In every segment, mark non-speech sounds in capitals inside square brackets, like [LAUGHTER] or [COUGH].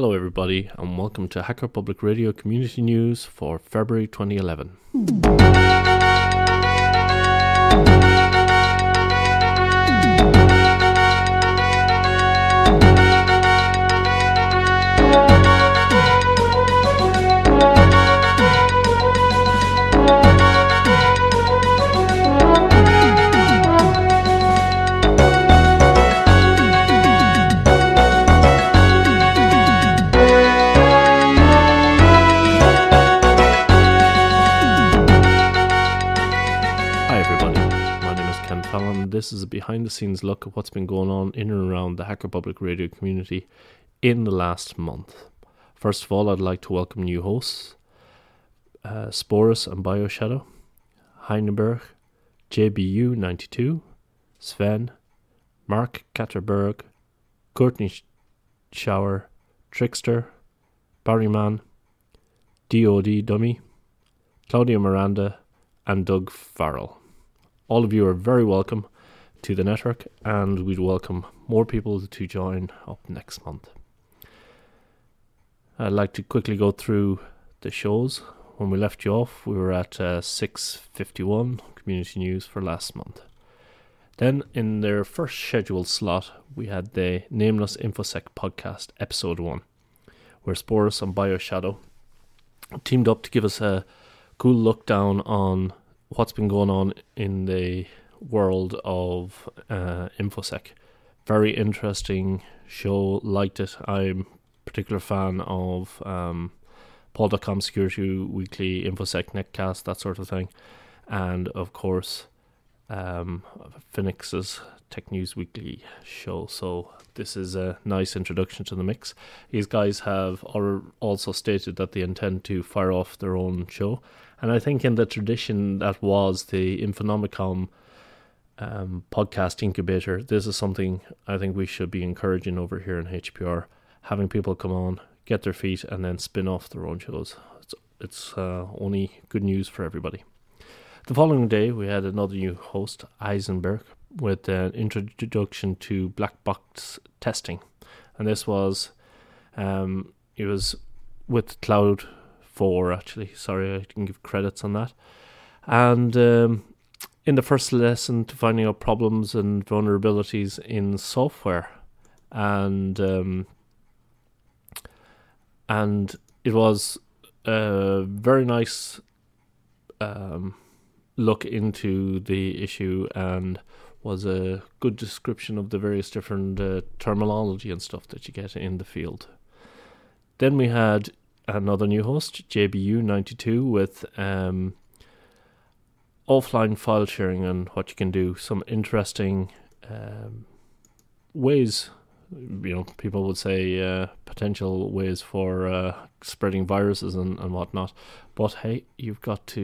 Hello, everybody, and welcome to Hacker Public Radio Community News for February 2011. Behind the scenes look at what's been going on in and around the Hacker Public Radio community in the last month. First of all, I'd like to welcome new hosts uh, sp0rus and biosshadow, Heisenbug, JBu92, Sven, Mark Katerberg, Courtney Sh- Schauer, Trixter, Bariman, DOD Dummy, Claudio Miranda, and Doug Farrell. All of you are very welcome to the network, and we'd welcome more people to join up next month. I'd like to quickly go through the shows. When we left you off, we were at uh, 6:51 community news for last month. Then, in their first scheduled slot, we had the Nameless InfoSec podcast, episode one, where sp0rus and biosshadow teamed up to give us a cool look down on what's been going on in the world of uh, infosec. Very interesting show. Liked it. I'm particular fan of um, PaulDotCom Security Weekly, Infosec Netcast, that sort of thing, and of course um, Phoenix's Tech News Weekly show. So this is a nice introduction to the mix. These guys have al- also stated that they intend to fire off their own show, and I think in the tradition that was the Infonomicon um, podcast incubator, this is something I think we should be encouraging over here in HPR, having people come on, get their feet, and then spin off their own shows. It's, it's uh, only good news for everybody. The following day, we had another new host, Heisenbug, with an introduction to black box testing, and this was um, it was with Cloud Four actually. Sorry, I didn't give credits on that. And um, in the first lesson, to finding out problems and vulnerabilities in software, and um, and it was a very nice um, look into the issue and was a good description of the various different uh, terminology and stuff that you get in the field. Then we had another new host, JBU92, with um, offline file sharing and what you can do. Some interesting um, ways, you know, people would say uh, potential ways for uh, spreading viruses and, and whatnot. But hey, you've got to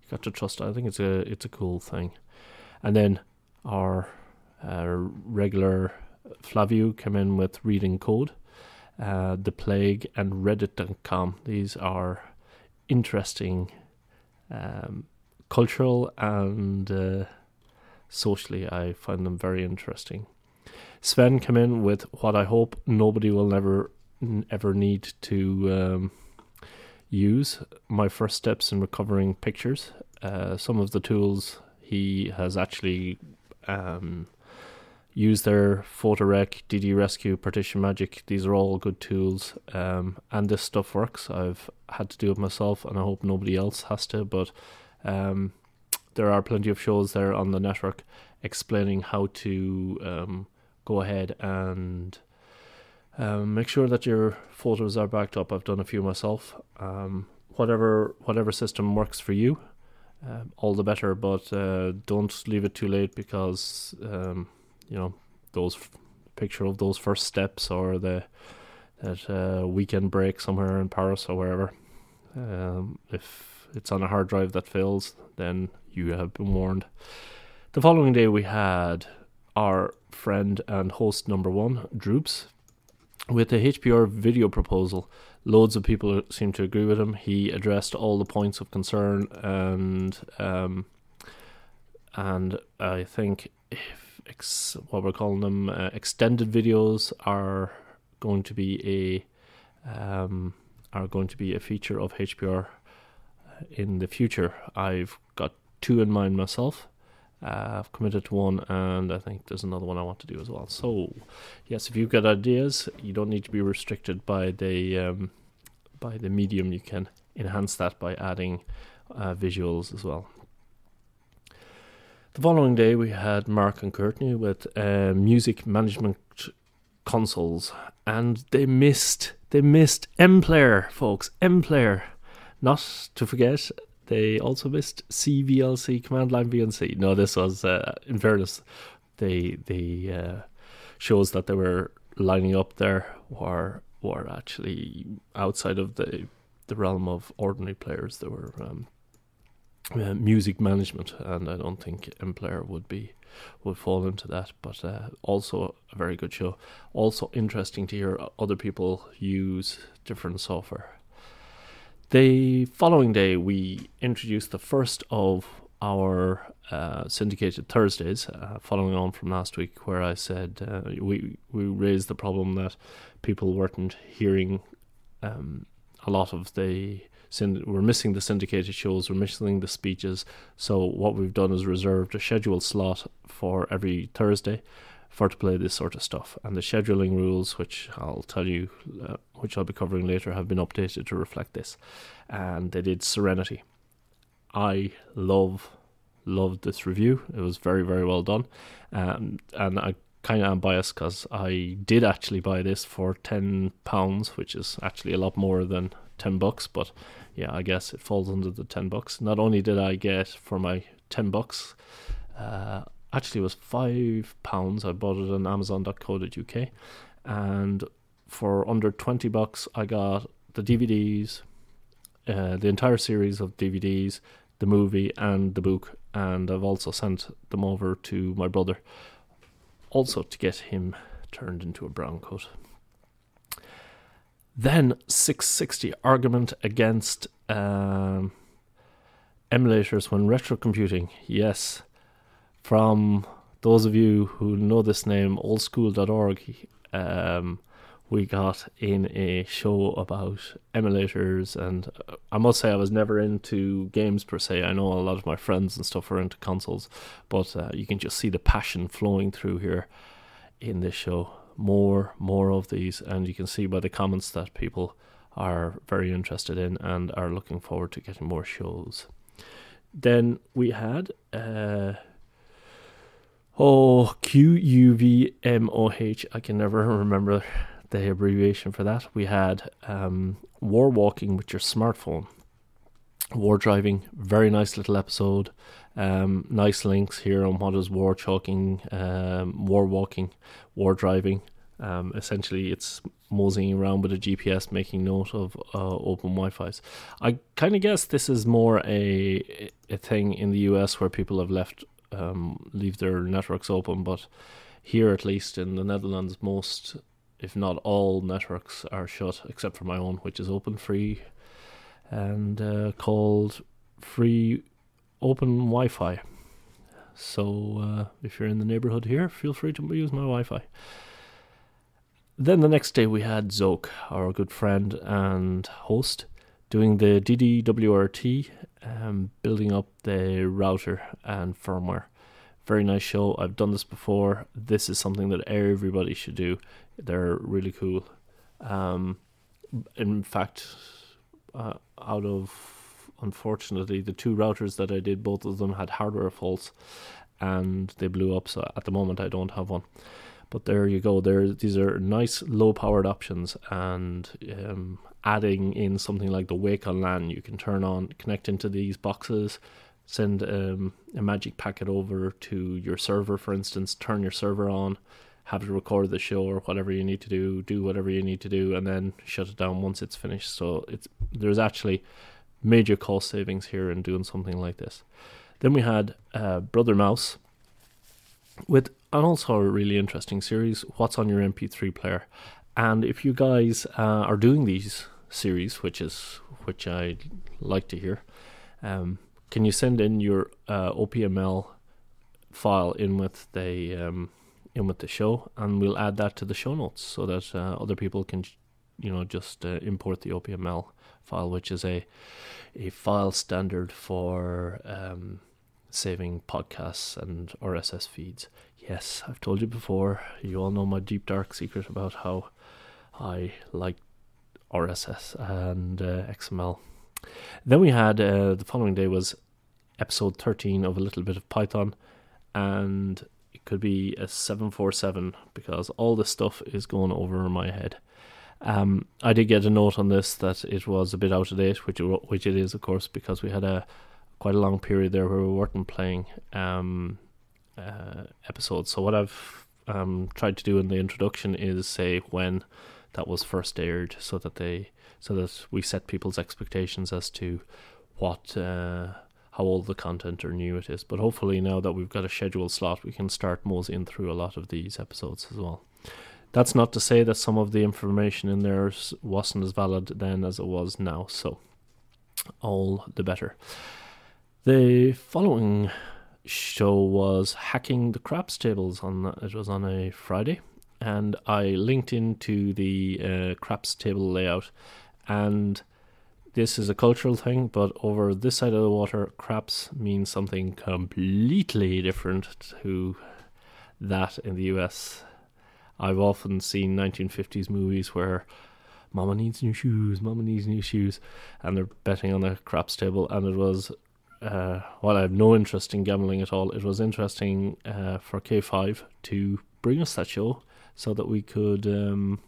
you've got to trust. I think it's a it's a cool thing. And then our uh, regular Flaviu came in with reading code, uh, the plague, and Reddit.com. These are interesting, um, cultural and uh, socially. I find them very interesting. Sven came in with what I hope nobody will never ever need to um, use. My first steps in recovering pictures. Uh, some of the tools he has actually um, use their PhotoRec, DD Rescue, Partition Magic. These are all good tools, um, and this stuff works. I've had to do it myself, and I hope nobody else has to. But um, there are plenty of shows there on the network explaining how to um, go ahead and um, make sure that your photos are backed up. I've done a few myself. Um, whatever whatever system works for you, um, all the better. But uh, don't leave it too late because um, you know those f- picture of those first steps or the that uh, weekend break somewhere in Paris or wherever. If it's on a hard drive that fails, then you have been warned. The following day, we had our friend and host number one, Droops, with the HPR video proposal. Loads of people seem to agree with him. He addressed all the points of concern, and um, and I think if ex- what we're calling them uh, extended videos are going to be um, are going to be a feature of HPR in the future. I've got two in mind myself. Uh, I've committed to one, and I think there's another one I want to do as well. So, yes, if you've got ideas, you don't need to be restricted by the um, by the medium. You can enhance that by adding uh, visuals as well. The following day, we had Mark and Courtney with uh, music management consoles, and they missed they missed MPlayer, folks. MPlayer, not to forget they also missed CVLC, Command Line VLC. No, this was, uh, in fairness, the the uh, shows that they were lining up there were were actually outside of the the realm of ordinary players. They were um, uh, music management, and I don't think MPlayer would be would fall into that. But uh, also a very good show. Also interesting to hear other people use different software. The following day, we introduced the first of our uh, syndicated Thursdays, uh, following on from last week, where I said uh, we we raised the problem that people weren't hearing um, a lot of the we're missing the syndicated shows, we're missing the speeches. So what we've done is reserved a scheduled slot for every Thursday for to play this sort of stuff. And the scheduling rules, which I'll tell you, uh, which I'll be covering later, have been updated to reflect this. And they did Serenity. I love loved this review. It was very very well done, um, and I kind of am biased because I did actually buy this for ten pounds, which is actually a lot more than ten bucks. But yeah, I guess it falls under the ten bucks. Not only did I get for my ten bucks. Uh, actually was five pounds. I bought it on Amazon.co.uk, and for under twenty bucks, I got the DVDs, uh, the entire series of DVDs, the movie, and the book. And I've also sent them over to my brother, also to get him turned into a brown coat. Then 660 argument against um, emulators when retro computing. Yes, from those of you who know this name, oldskool.org, um, we got in a show about emulators, and I must say I was never into games per se. I know a lot of my friends and stuff are into consoles, but uh, you can just see the passion flowing through here in this show. More, more of these, and you can see by the comments that people are very interested in and are looking forward to getting more shows. Then we had. Uh, Oh, Q U V M O H. I can never [LAUGHS] remember the abbreviation for that. We had um, War Walking with your smartphone. War Driving, very nice little episode. Um, nice links here on what is war chalking, um, war walking, war driving. Um, essentially, it's moseying around with a GPS, making note of uh, open Wi-Fi's. I kind of guess this is more a a thing in the US where people have left um, leave their networks open. But here, at least in the Netherlands, most, if not all, networks are shut except for my own, which is open free and uh, called Free Open Wi Fi. So uh, if you're in the neighborhood here, feel free to use my Wi Fi. Then the next day we had Xoke, our good friend and host, doing the DD-WRT um, building up the router and firmware. Very nice show. I've done this before. This is something that everybody should do. They're really cool. Um, in fact, uh, out of unfortunately the two routers that I did, both of them had hardware faults, and they blew up. So at the moment, I don't have one. But there you go. There, these are nice low-powered options, and um, adding in something like the Wake on LAN, you can turn on, connect into these boxes, send um, a magic packet over to your server, for instance, turn your server on, have to record the show or whatever you need to do, do whatever you need to do, and then shut it down once it's finished. So it's there's actually major cost savings here in doing something like this. Then we had uh, Brother Mouse with and also a really interesting series, What's on Your MP3 Player. And if you guys uh, are doing these series, which is which I like to hear, um, can you send in your uh, OPML file in with the um, in with the show, and we'll add that to the show notes so that uh, other people can you know just uh, import the OPML file, which is a a file standard for um, saving podcasts and RSS feeds. Yes, I've told you before. You all know my deep dark secret about how I like RSS and uh, XML. Then we had uh, the following day was episode 13 of a little bit of Python, and it could be a 747 because all this stuff is going over my head. Um, I did get a note on this that it was a bit out of date, which it, which it is, of course, because we had a quite a long period there where we weren't playing um, uh, episodes. So what I've um, tried to do in the introduction is say when that was first aired, so that they so that we set people's expectations as to what uh, how old the content or new it is. But hopefully now that we've got a scheduled slot, we can start moseying through a lot of these episodes as well. That's not to say that some of the information in there wasn't as valid then as it was now. So all the better. The following show was hacking the craps tables on it was on a Friday and I linked into the uh, craps table layout and this is a cultural thing but over this side of the water craps means something completely different to that in the US I've often seen 1950s movies where Mama needs new shoes, Mama needs new shoes, and they're betting on a craps table. And it was, uh, while I have no interest in gambling at all, it was interesting uh, for K5 to bring us that show so that we could, um,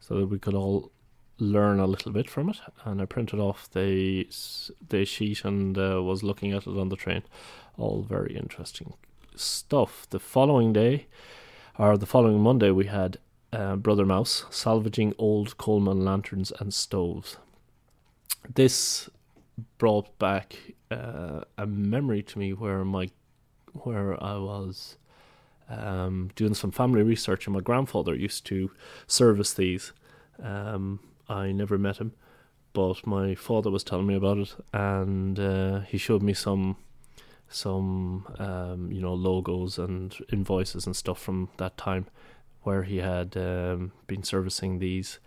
so that we could all learn a little bit from it. And I printed off the the sheet and uh, was looking at it on the train. All very interesting stuff. The following day or the following Monday, we had uh, Brother Mouse salvaging old Coleman lanterns and stoves. This brought back uh, a memory to me where my where I was um, doing some family research, and my grandfather used to service these. Um, I never met him, but my father was telling me about it, and uh, he showed me some some um, you know logos and invoices and stuff from that time where he had um, been servicing these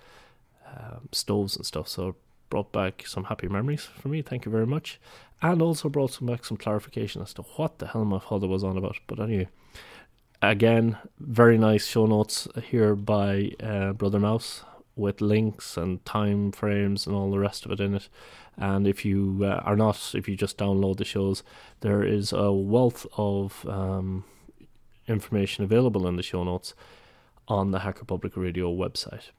um, stoves and stuff. So brought back some happy memories for me. Thank you very much, and also brought some back some clarification as to what the hell my father was on about. But anyway, again, very nice show notes here by uh, Brother Mouse with links and time frames and all the rest of it in it. And if you uh, are not, if you just download the shows, there is a wealth of um, information available in the show notes on the Hacker Public Radio website.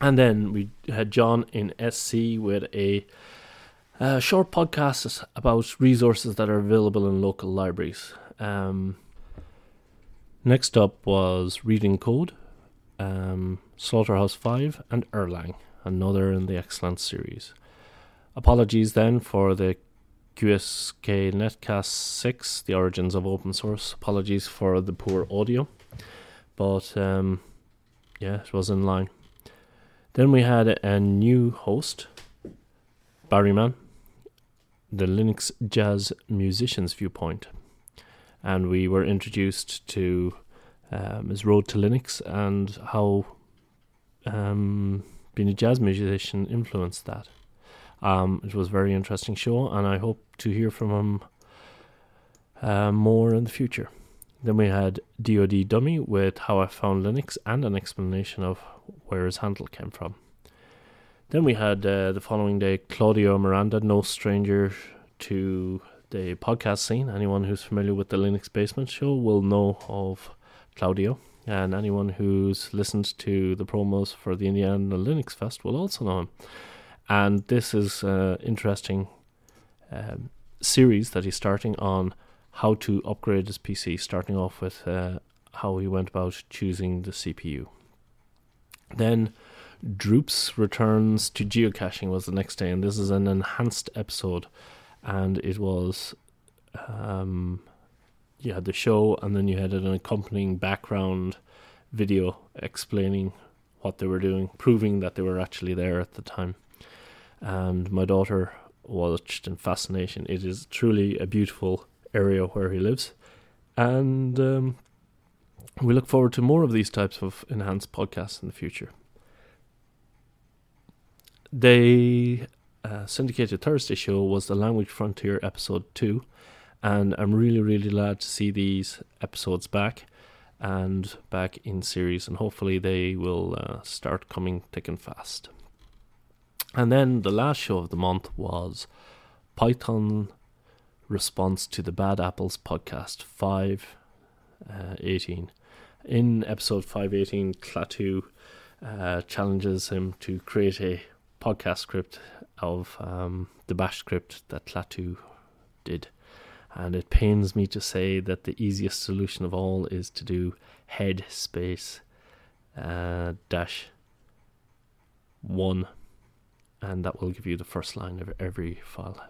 And then we had John in SC with a, short podcast about resources that are available in local libraries. Um, next up was Reading Code, um, Slaughterhouse 5, and Erlang, another in the excellent series. Apologies then for the QSK Netcast 6, The Origins of Open Source. Apologies for the poor audio. But um, yeah, it was in line. Then we had a new host, Bariman, the Linux Jazz Musician's Viewpoint. And we were introduced to um, his road to Linux and how um, being a jazz musician influenced that. Um, it was a very interesting show, and I hope to hear from him uh, more in the future. Then we had DoD Dummy with How I Found Linux and an explanation of where his handle came from. Then we had uh, the following day Claudio Miranda, no stranger to the podcast scene. Anyone who's familiar with the Linux Basement show will know of Claudio, and anyone who's listened to the promos for the Indiana Linux Fest will also know him. And this is an interesting um, series that he's starting on how to upgrade his PC, starting off with uh, how he went about choosing the CPU. Then Droops returns to geocaching was the next day, and this is an enhanced episode, and it was um, you had the show, and then you had an accompanying background video explaining what they were doing, proving that they were actually there at the time. And my daughter watched in fascination. It is truly a beautiful area where he lives, and um, we look forward to more of these types of enhanced podcasts in the future. the uh, syndicated Thursday show was the Language Frontier episode two, and I'm really really glad to see these episodes back and back in series, and hopefully they will uh, start coming thick and fast. And then the last show of the month was Python response to the Bad Apples podcast 518. In episode 518, Klaatu uh, challenges him to create a podcast script of um, the bash script that Klaatu did. And it pains me to say that the easiest solution of all is to do head space uh, dash one, and that will give you the first line of every file.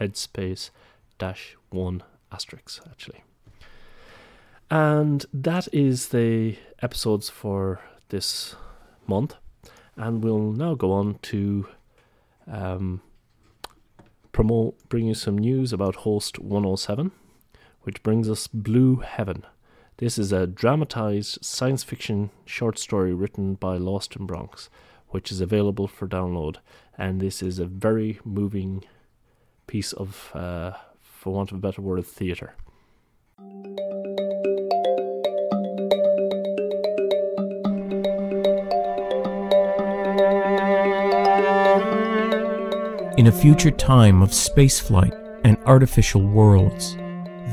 Headspace dash one asterisk, actually. And that is the episodes for this month. And we'll now go on to um, promote, bring you some news about Host 107, which brings us Blue Heaven. This is a dramatized science fiction short story written by Lost in Bronx, which is available for download. And this is a very moving piece of, uh, for want of a better word, theatre. In a future time of spaceflight and artificial worlds.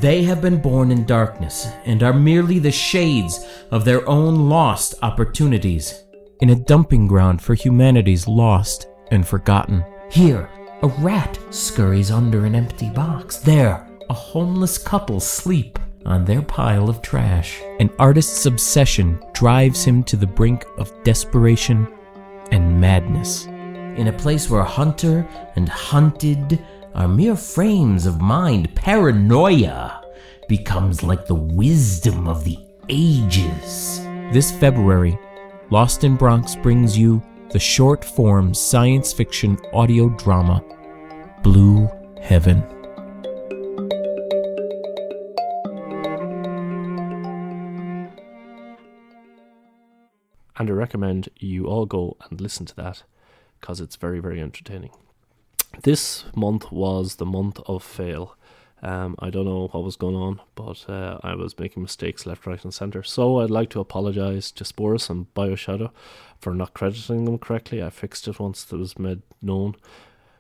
They have been born in darkness and are merely the shades of their own lost opportunities, in a dumping ground for humanity's lost and forgotten. Here, a rat scurries under an empty box. There, a homeless couple sleep on their pile of trash. An artist's obsession drives him to the brink of desperation and madness in a place where hunter and hunted are mere frames of mind, paranoia becomes like the wisdom of the ages. This February, Lost in Bronx brings you the short form science fiction audio drama Blue Heaven. And I recommend you all go and listen to that because it's very, very entertaining. This month was the month of fail. Um, I don't know what was going on, but uh, I was making mistakes left, right, and center. So I'd like to apologize to sp0rus and biosshadow for not crediting them correctly. I fixed it once it was made known.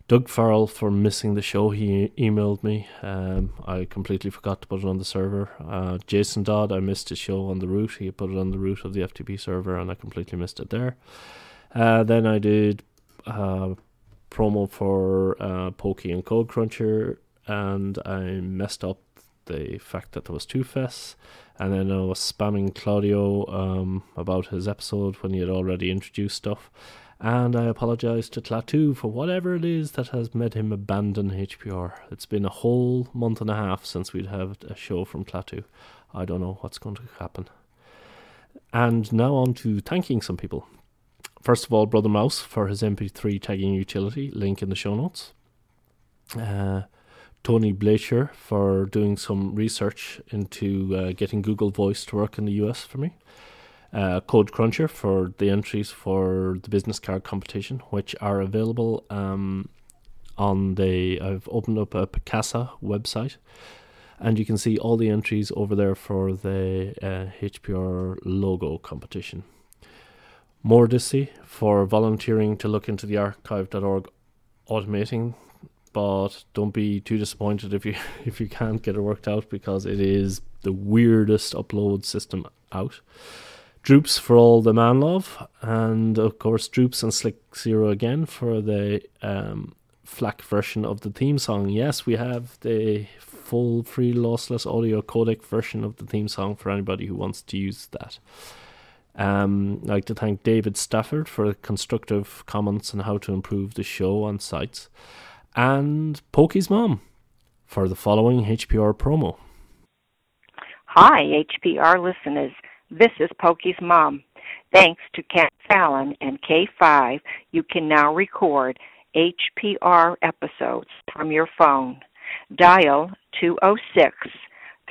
Doug Farrell for missing the show. He emailed me. Um, I completely forgot to put it on the server. Uh, Jason Dodd, I missed his show on the root. He put it on the root of the FTP server, and I completely missed it there. Uh, then I did uh, promo for uh, Pokey and Code Cruncher, and I messed up the fact that there was two fests, and then I was spamming Claudio um, about his episode when he had already introduced stuff. And I apologize to Klaatu for whatever it is that has made him abandon HPR. It's been a whole month and a half since we'd had a show from Klaatu. I don't know what's going to happen. And now on to thanking some people. First of all, Brother Mouse for his MP3 tagging utility, link in the show notes. Uh, Tony Blacher for doing some research into uh, getting Google Voice to work in the US for me. Uh, Code Cruncher for the entries for the business card competition, which are available um, on the. I've opened up a Picasa website, and you can see all the entries over there for the HPR uh, logo competition. Mordacy for volunteering to look into the archive.org automating, but don't be too disappointed if you [LAUGHS] if you can't get it worked out because it is the weirdest upload system out. Droops for all the man love, and of course Droops and Slick Zero again for the um, FLAC version of the theme song. Yes, we have the full free lossless audio codec version of the theme song for anybody who wants to use that. Um, I'd like to thank David Stafford for constructive comments on how to improve the show on sites, and Pokey's mom for the following HPR promo. Hi, HPR listeners. This is Pokey's mom. Thanks to Cat Fallon and K5, you can now record HPR episodes from your phone. Dial 206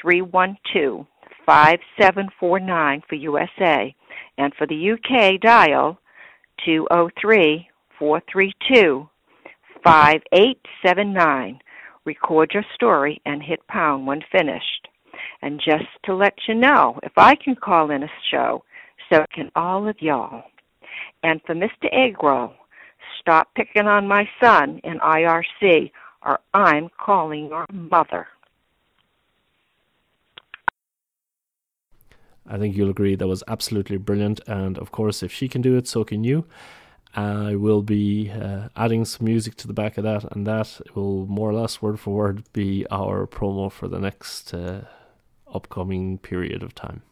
312 5749 for USA and for the UK, dial 203 432 5879. Record your story and hit pound when finished. And just to let you know, if I can call in a show, so can all of y'all. And for Mr. Agro, stop picking on my son in IRC or I'm calling your mother. I think you'll agree that was absolutely brilliant. And of course, if she can do it, so can you. I will be uh, adding some music to the back of that, and that will more or less word for word be our promo for the next uh, upcoming period of time.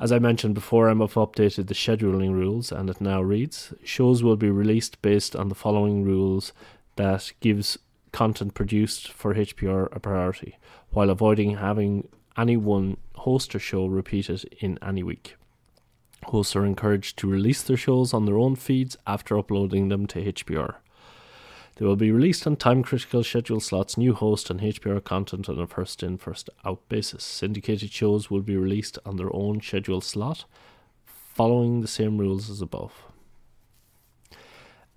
As I mentioned before, MF updated the scheduling rules, and it now reads: shows will be released based on the following rules that gives content produced for HPR a priority, while avoiding having any one host or show repeated in any week. Hosts are encouraged to release their shows on their own feeds after uploading them to HPR. They will be released on time critical schedule slots, new host, and HPR content on a first in, first out basis. Syndicated shows will be released on their own schedule slot, following the same rules as above.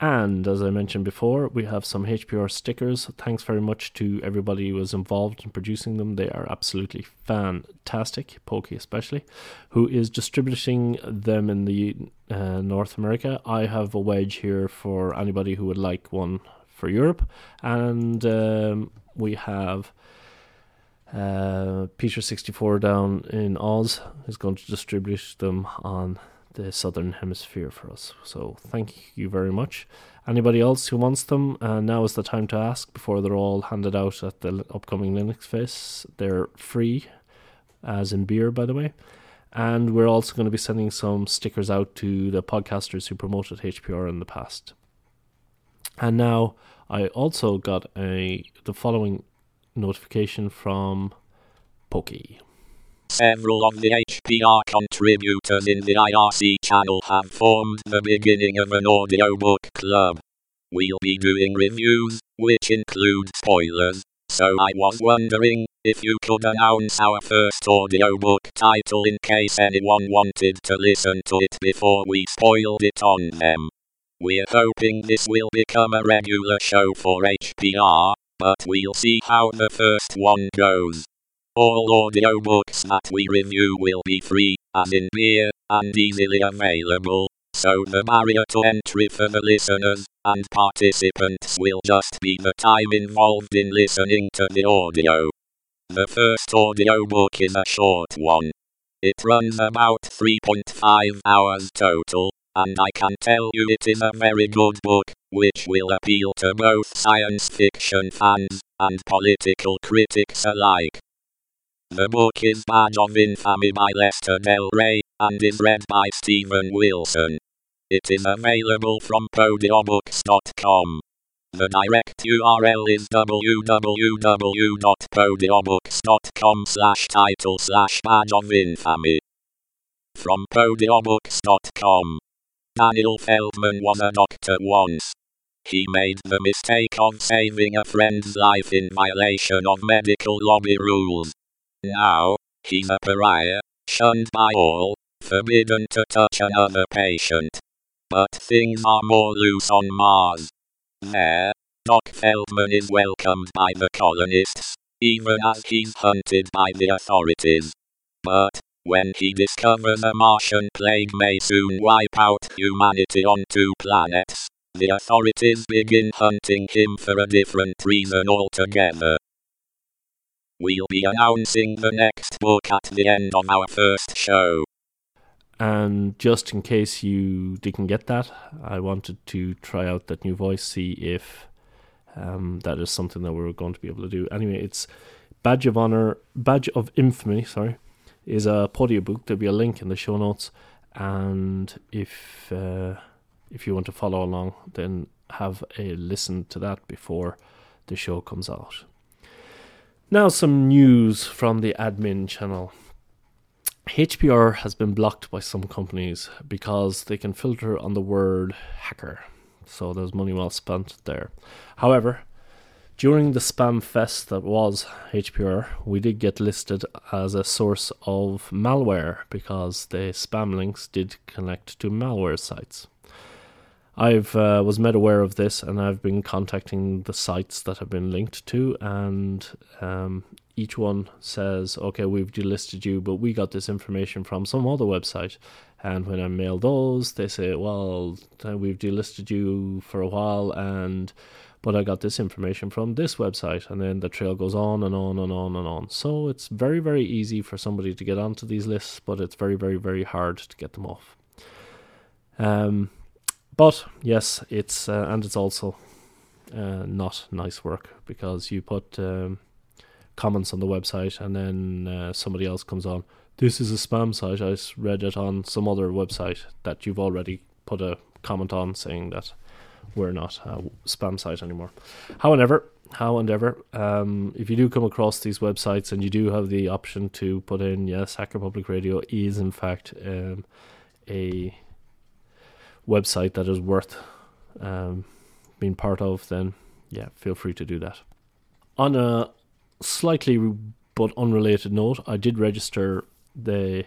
And as I mentioned before, we have some HPR stickers. Thanks very much to everybody who was involved in producing them. They are absolutely fantastic, Pokey especially, who is distributing them in the uh, North America. I have a wedge here for anybody who would like one for Europe, and um, we have. Uh, Peter64 down in Oz is going to distribute them on the southern hemisphere for us. So thank you very much. Anybody else who wants them, uh, now is the time to ask before they're all handed out at the upcoming Linux Fest. They're free, as in beer, by the way. And we're also going to be sending some stickers out to the podcasters who promoted HPR in the past. And now I also got a the following notification from Pokey. Several of the HPR contributors in the IRC channel have formed the beginning of an audiobook club. We'll be doing reviews, which include spoilers, so I was wondering if you could announce our first audiobook title in case anyone wanted to listen to it before we spoiled it on them. We're hoping this will become a regular show for HPR, but we'll see how the first one goes. All audiobooks that we review will be free, as in beer, and easily available, so the barrier to entry for the listeners and participants will just be the time involved in listening to the audio. The first audiobook is a short one. It runs about 3.5 hours total, and I can tell you it is a very good book, which will appeal to both science fiction fans and political critics alike. The book is Badge of Infamy by Lester Del Rey, and is read by Stephen Wilson. It is available from podiobooks.com. The direct URL is www.podiobooks.com slash title slash badge of infamy. From podiobooks.com. Daniel Feldman was a doctor once. He made the mistake of saving a friend's life in violation of medical lobby rules. Now, he's a pariah, shunned by all, forbidden to touch another patient. But things are more loose on Mars. There, Doc Feldman is welcomed by the colonists, even as he's hunted by the authorities. But, when he discovers a Martian plague may soon wipe out humanity on two planets, the authorities begin hunting him for a different reason altogether. We'll be announcing the next book at the end of our first show. And just in case you didn't get that, I wanted to try out that new voice, see if um, that is something that we're going to be able to do. Anyway, it's Badge of Honor, Badge of Infamy, sorry, is a podio book. There'll be a link in the show notes, and if uh, if you want to follow along, then have a listen to that before the show comes out. Now, some news from the admin channel. HPR has been blocked by some companies because they can filter on the word hacker. So there's money well spent there. However, during the spam fest that was HPR, we did get listed as a source of malware because the spam links did connect to malware sites. I've uh, was made aware of this, and I've been contacting the sites that have been linked to, and um, each one says, "Okay, we've delisted you, but we got this information from some other website." And when I mail those, they say, "Well, we've delisted you for a while, and but I got this information from this website." And then the trail goes on and on and on and on. So it's very, very easy for somebody to get onto these lists, but it's very, very, very hard to get them off. Um, but yes, it's uh, and it's also uh, not nice work because you put um, comments on the website and then uh, somebody else comes on. This is a spam site. I read it on some other website that you've already put a comment on saying that we're not a spam site anymore. However, how and ever, um, if you do come across these websites and you do have the option to put in, yes, Hacker Public Radio is in fact um, a website that is worth um, being part of, then yeah, feel free to do that. On a slightly but unrelated note, I did register the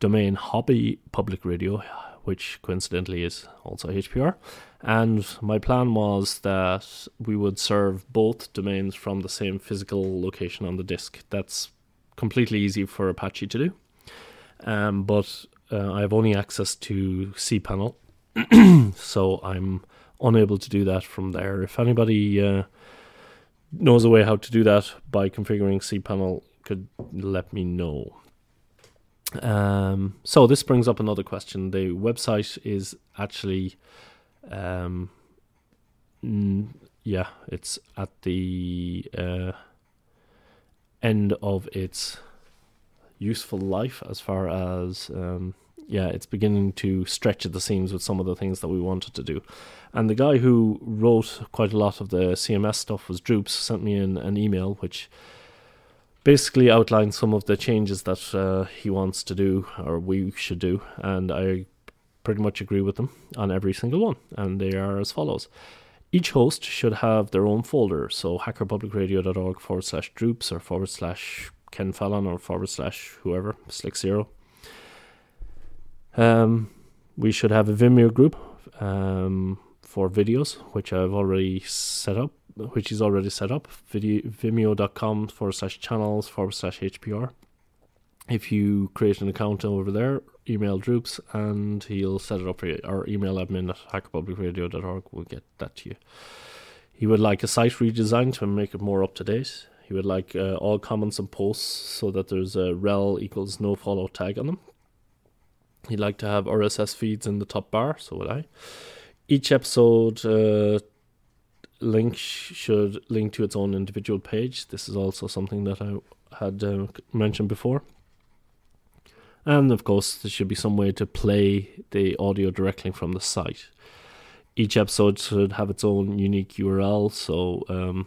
domain Hobby Public Radio, which coincidentally is also HPR. And my plan was that we would serve both domains from the same physical location on the disk. That's completely easy for Apache to do. Um, but uh, I have only access to cPanel, [CLEARS THROAT] so I'm unable to do that from there. If anybody uh, knows a way how to do that by configuring cPanel, could let me know. Um, so this brings up another question. The website is actually, um, n- yeah, it's at the uh, end of its useful life as far as um, yeah, it's beginning to stretch at the seams with some of the things that we wanted to do. And the guy who wrote quite a lot of the CMS stuff was Droops, sent me in an email which basically outlined some of the changes that uh, he wants to do or we should do. And I pretty much agree with them on every single one. And they are as follows. Each host should have their own folder. So hackerpublicradio.org forward slash droops or forward slash Ken Fallon or forward slash whoever, Slick Zero um, we should have a Vimeo group um, for videos, which I've already set up, which is already set up. Video, Vimeo.com forward slash channels forward slash HPR. If you create an account over there, email Droops and he'll set it up for you. Or email admin at hackerpublicradio.org will get that to you. He would like a site redesign to make it more up to date. He would like uh, all comments and posts so that there's a rel equals no follow tag on them He'd like to have RSS feeds in the top bar, so would I. Each episode uh, link should link to its own individual page. This is also something that I had uh, mentioned before. And of course, there should be some way to play the audio directly from the site. Each episode should have its own unique URL, so um,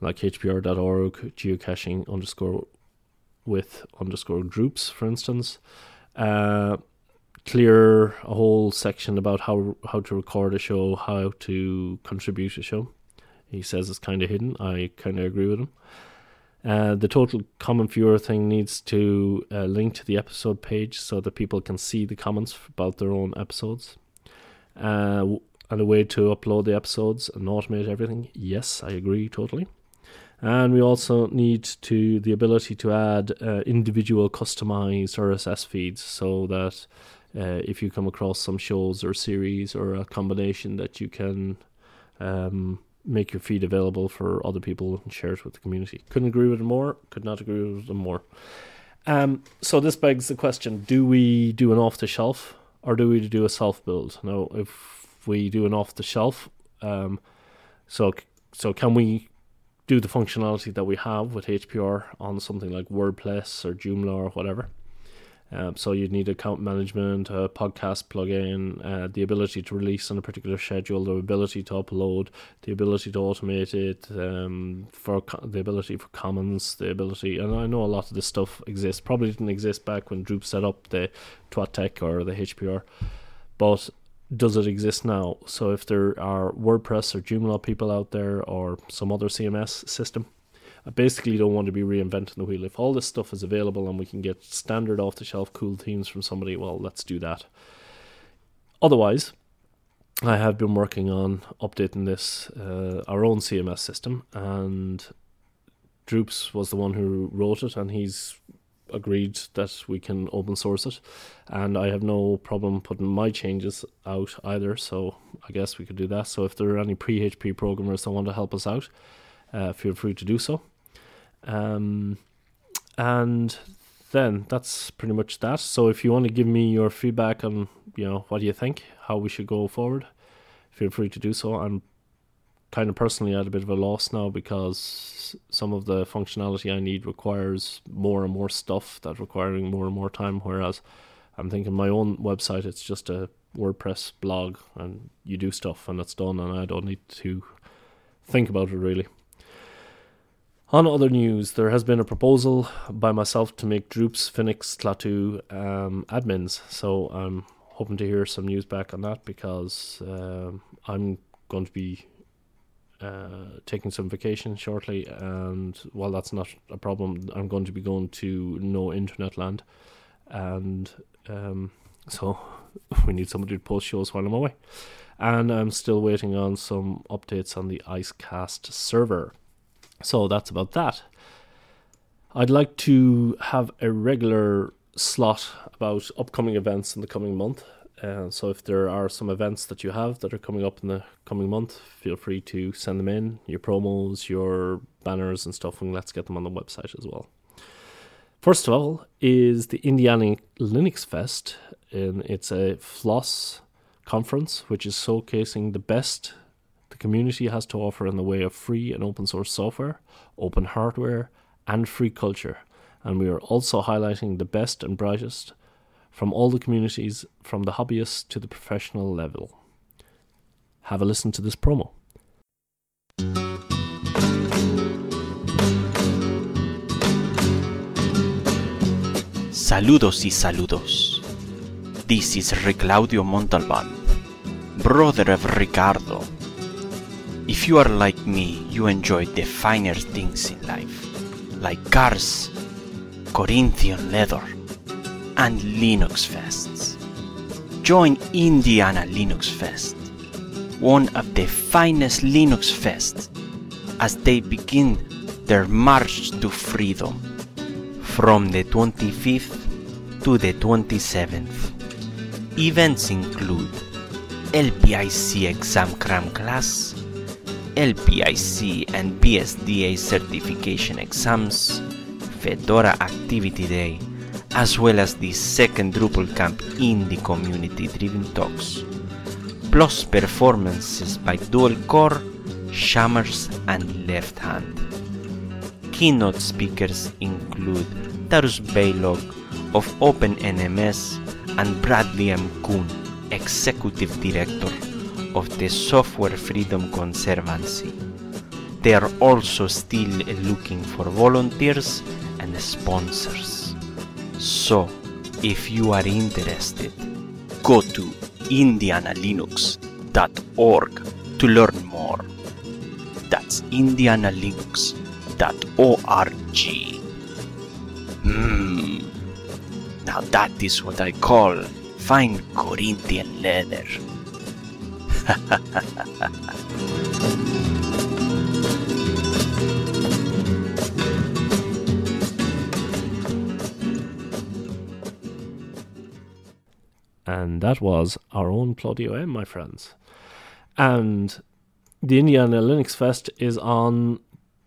like hpr.org, geocaching underscore with underscore droops, for instance uh, clear a whole section about how how to record a show, how to contribute a show. He says it's kind of hidden. I kind of agree with him. Uh, the total common viewer thing needs to uh, link to the episode page so that people can see the comments about their own episodes. Uh, and a way to upload the episodes and automate everything. Yes, I agree totally. And we also need to the ability to add uh, individual customized RSS feeds so that uh, if you come across some shows or series or a combination that you can um, make your feed available for other people and share it with the community. Couldn't agree with them more. Could not agree with them more. Um, so this begs the question: Do we do an off the shelf or do we do a self build? Now, if we do an off the shelf, um, so so can we do the functionality that we have with HPR on something like WordPress or Joomla or whatever. Um, so you'd need account management, a podcast plugin, uh, the ability to release on a particular schedule, the ability to upload, the ability to automate it, um, for co- the ability for commons, the ability. And I know a lot of this stuff exists. Probably didn't exist back when Droop set up the Twat Tech or the HPR, but does it exist now? So if there are WordPress or Joomla people out there or some other CMS system, I basically don't want to be reinventing the wheel. If all this stuff is available and we can get standard off the shelf cool themes from somebody, well, let's do that. Otherwise, I have been working on updating this, uh, our own CMS system, and Droops was the one who wrote it, and he's agreed that we can open source it. And I have no problem putting my changes out either, so I guess we could do that. So if there are any PHP programmers that want to help us out, uh, feel free to do so. Um, and then that's pretty much that. So if you want to give me your feedback on, you know, what do you think, how we should go forward, feel free to do so. I'm kind of personally at a bit of a loss now because some of the functionality I need requires more and more stuff that requiring more and more time. Whereas I'm thinking my own website, it's just a WordPress blog and you do stuff and it's done and I don't need to think about it really. On other news, there has been a proposal by myself to make Droops, Phoenix, Klaatu um, admins. So I'm hoping to hear some news back on that because um, I'm going to be uh, taking some vacation shortly, and while that's not a problem, I'm going to be going to no internet land, and um, so [LAUGHS] we need somebody to post shows while I'm away. And I'm still waiting on some updates on the Icecast server. So that's about that. I'd like to have a regular slot about upcoming events in the coming month. Uh, so if there are some events that you have that are coming up in the coming month, feel free to send them in, your promos, your banners and stuff, and let's get them on the website as well. First of all is the Indiana Linux Fest, and it's a FLOSS conference which is showcasing the best the community has to offer in the way of free and open source software, open hardware, and free culture. And we are also highlighting the best and brightest from all the communities, from the hobbyist to the professional level. Have a listen to this promo. Saludos y saludos. This is Riclaudio Montalban, brother of Ricardo. If you are like me, you enjoy the finer things in life, like cars, Corinthian leather, and Linux Fests. Join Indiana Linux Fest, one of the finest Linux fests, as they begin their march to freedom from the 25th to the 27th. Events include LPIC exam cram class, LPIC and BSDA certification exams, Fedora Activity Day, as well as the second Drupal camp in the community driven talks, plus performances by Dual Core, Shammers, and Left Hand. Keynote speakers include Tarus Balog of OpenNMS and Bradley M. Kuhn, Executive Director of the Software Freedom Conservancy. They are also still looking for volunteers and sponsors. So, if you are interested, go to indianalinux.org to learn more. That's indianalinux.org. Hmm. Now that is what I call fine Corinthian leather. [LAUGHS] and that was our own Claudio M, my friends. And the Indiana Linux Fest is on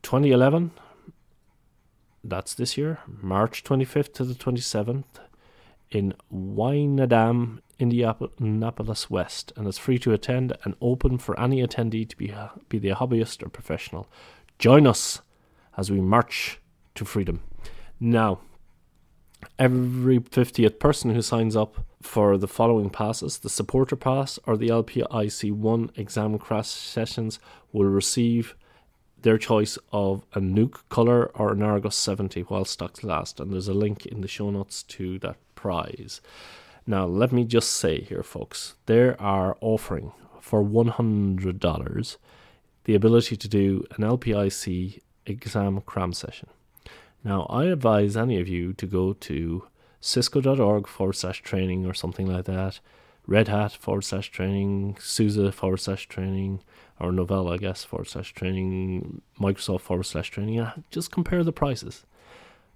2011. That's this year, March 25th to the 27th in Wyndham, Indianapolis West, and it's free to attend and open for any attendee to be be they a hobbyist or professional. Join us as we march to freedom. Now, every 50th person who signs up for the following passes, the supporter pass or the LPIC 1 exam crash sessions, will receive their choice of a Nook Color or an Archos 70 while stocks last. And there's a link in the show notes to that prize. Now, let me just say here, folks, there are offering for $100 the ability to do an LPIC exam cram session. Now, I advise any of you to go to cisco.org forward slash training or something like that, Red Hat forward slash training, SUSE forward slash training, or Novell, I guess, forward slash training, Microsoft forward slash training. Just compare the prices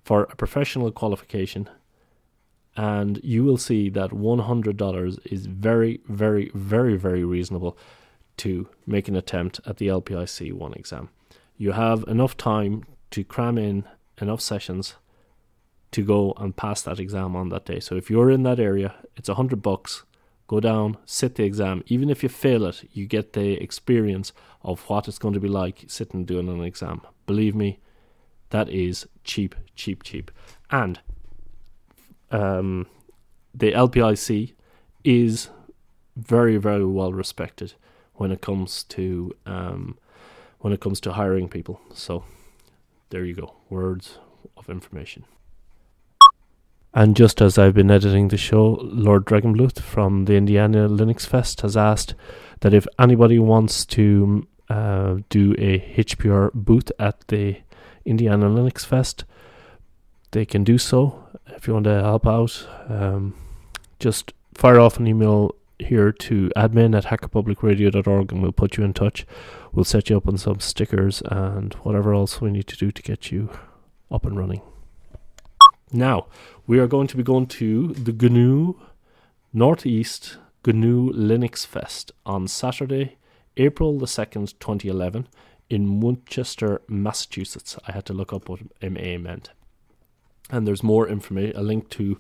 for a professional qualification, and you will see that $100 is very, very, very, very reasonable to make an attempt at the LPIC 1 exam. You have enough time to cram in enough sessions to go and pass that exam on that day. So if you're in that area, it's a hundred bucks. Go down, sit the exam. Even if you fail it, you get the experience of what it's going to be like sitting doing an exam. Believe me, that is cheap, cheap, cheap. And um, the LPIC is very, very well respected when it comes to um, when it comes to hiring people. So there you go, words of information. And just as I've been editing the show, Lord Drachenblut from the Indiana Linux Fest has asked that if anybody wants to uh, do a HPR booth at the Indiana Linux Fest, they can do so. If you want to help out, um, just fire off an email here to admin at hackerpublicradio.org and we'll put you in touch. We'll set you up on some stickers and whatever else we need to do to get you up and running. Now, we are going to be going to the GNU Northeast GNU Linux Fest on Saturday, April the 2nd, 2011, in Winchester, Massachusetts. I had to look up what MA meant. And there's more information, a link to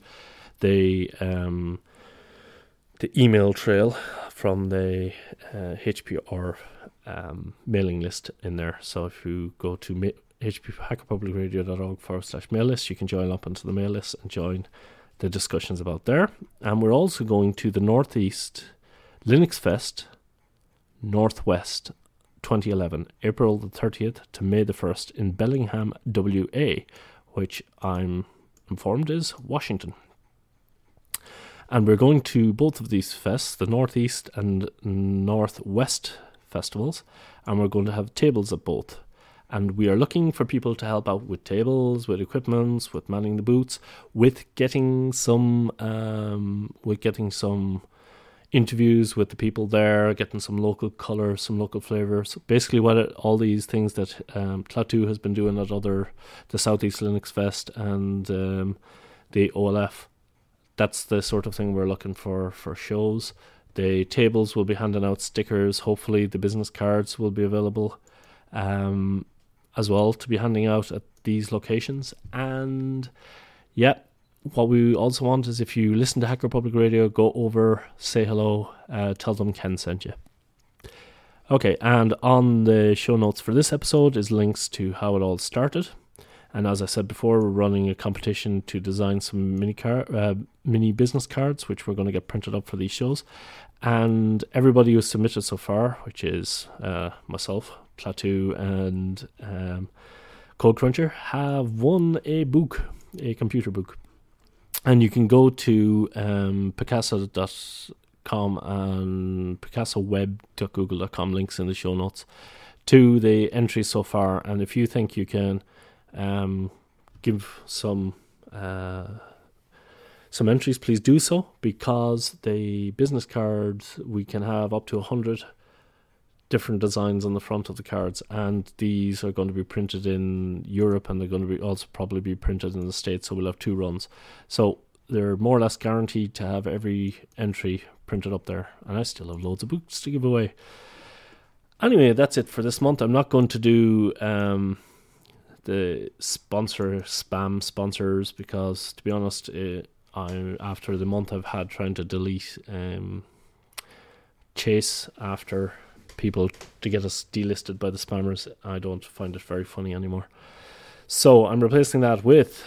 the um, the email trail from the uh, HPR um, mailing list in there. So if you go to ma- hppublicradio.org forward slash mail list. You can join up onto the mail list and join the discussions about there. And we're also going to the Northeast Linux Fest Northwest 2011, April the 30th to May the 1st in Bellingham, WA, which I'm informed is Washington. And we're going to both of these fests, the Northeast and Northwest festivals, and we're going to have tables at both and we are looking for people to help out with tables, with equipments, with manning the booths, with getting some, um, with getting some interviews with the people there, getting some local color, some local flavors. Basically, what it, all these things that um, has been doing at other the Southeast Linux Fest and um, the OLF. That's the sort of thing we're looking for for shows. The tables will be handing out stickers. Hopefully, the business cards will be available. Um, as well to be handing out at these locations. And yeah, what we also want is if you listen to Hacker Public Radio, go over, say hello, uh, tell them Ken sent you. Okay, and on the show notes for this episode is links to how it all started. And as I said before, we're running a competition to design some mini car, uh, mini business cards, which we're going to get printed up for these shows. And everybody who's submitted so far, which is uh, myself, Klaatu, and um, Code Cruncher, have won a book, a computer book. And you can go to um, Picasa.com and PicasaWeb.google.com, links in the show notes, to the entries so far. And if you think you can um, give some. Uh, some entries, please do so because the business cards we can have up to 100 different designs on the front of the cards, and these are going to be printed in Europe and they're going to be also probably be printed in the States, so we'll have two runs. So they're more or less guaranteed to have every entry printed up there, and I still have loads of books to give away. Anyway, that's it for this month. I'm not going to do um, the sponsor spam sponsors because, to be honest, it, I after the month I've had trying to delete um, chase after people to get us delisted by the spammers, I don't find it very funny anymore. So I'm replacing that with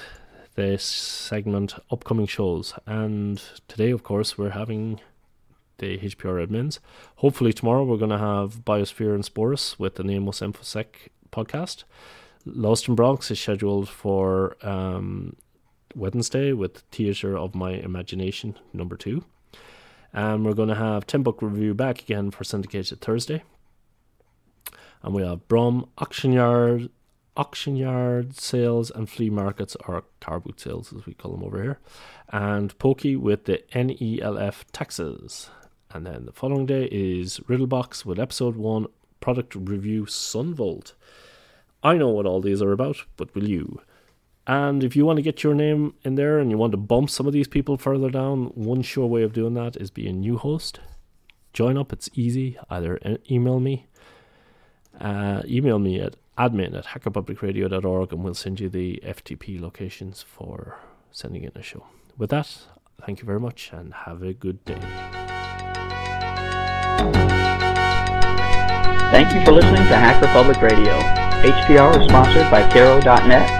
this segment upcoming shows, and today, of course, we're having the HPR admins. Hopefully tomorrow we're going to have Biosphere and sp0rus with the Nameless InfoSec podcast. Lost in Bronx is scheduled for um, Wednesday with Theatre of My Imagination number two. And we're going to have 10 Buck Review back again for syndicated Thursday. And we have Brom, Auction Yard, auction yard sales and flea markets, or car boot sales as we call them over here, and Pokey with the NELF taxes. And then the following day is Riddlebox with episode 1 product review Sunvolt. I know what all these are about, but will you? And if you want to get your name in there and you want to bump some of these people further down, one sure way of doing that is be a new host. Join up, it's easy. Either email me, uh, email me at admin at hackerpublicradio.org and we'll send you the FTP locations for sending in a show. With that, thank you very much and have a good day. Thank you for listening to Hacker Public Radio. HPR is sponsored by Caro.net,